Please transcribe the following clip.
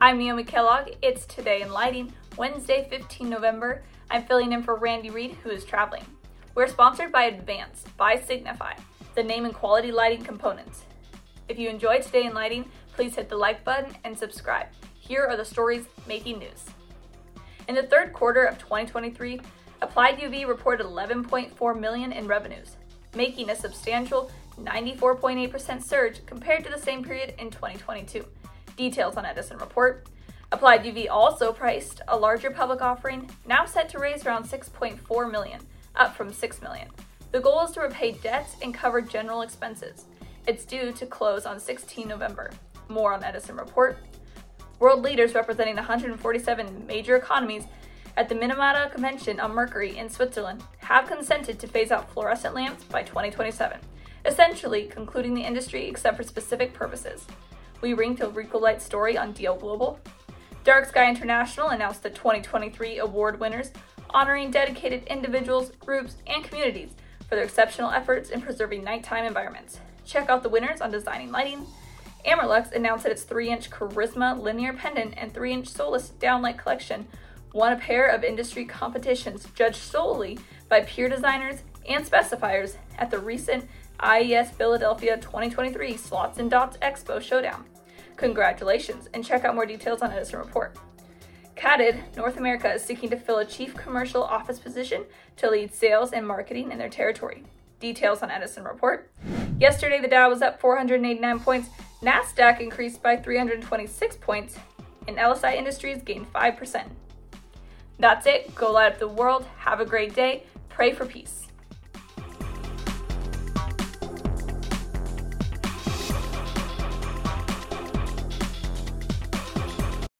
I'm Naomi Kellogg. It's Today in Lighting, Wednesday, 15 November. I'm filling in for Randy Reed, who is traveling. We're sponsored by Advance by Signify, the name and quality lighting components. If you enjoyed Today in Lighting, please hit the like button and subscribe. Here are the stories making news. In the third quarter of 2023, Applied UV reported 11.4 million in revenues, making a substantial 94.8% surge compared to the same period in 2022. Details on Edison report. Applied UV also priced a larger public offering, now set to raise around 6.4 million, up from 6 million. The goal is to repay debts and cover general expenses. It's due to close on 16 November. More on Edison report. World leaders representing 147 major economies at the Minamata Convention on Mercury in Switzerland have consented to phase out fluorescent lamps by 2027, essentially concluding the industry except for specific purposes. We ring a Ricolite story on DL Global. Dark Sky International announced the 2023 award winners, honoring dedicated individuals, groups, and communities for their exceptional efforts in preserving nighttime environments. Check out the winners on designing lighting. Amerlux announced that its 3 inch Charisma linear pendant and 3 inch Solis downlight collection won a pair of industry competitions judged solely by peer designers and specifiers at the recent IES Philadelphia 2023 Slots and Dots Expo Showdown. Congratulations, and check out more details on Edison Report. Khatod North America is seeking to fill a chief commercial office position to lead sales and marketing in their territory. Details on Edison Report. Yesterday, the Dow was up 489 points, NASDAQ increased by 326 points, and LSI Industries gained 5%. That's it. Go light up the world. Have a great day. Pray for peace.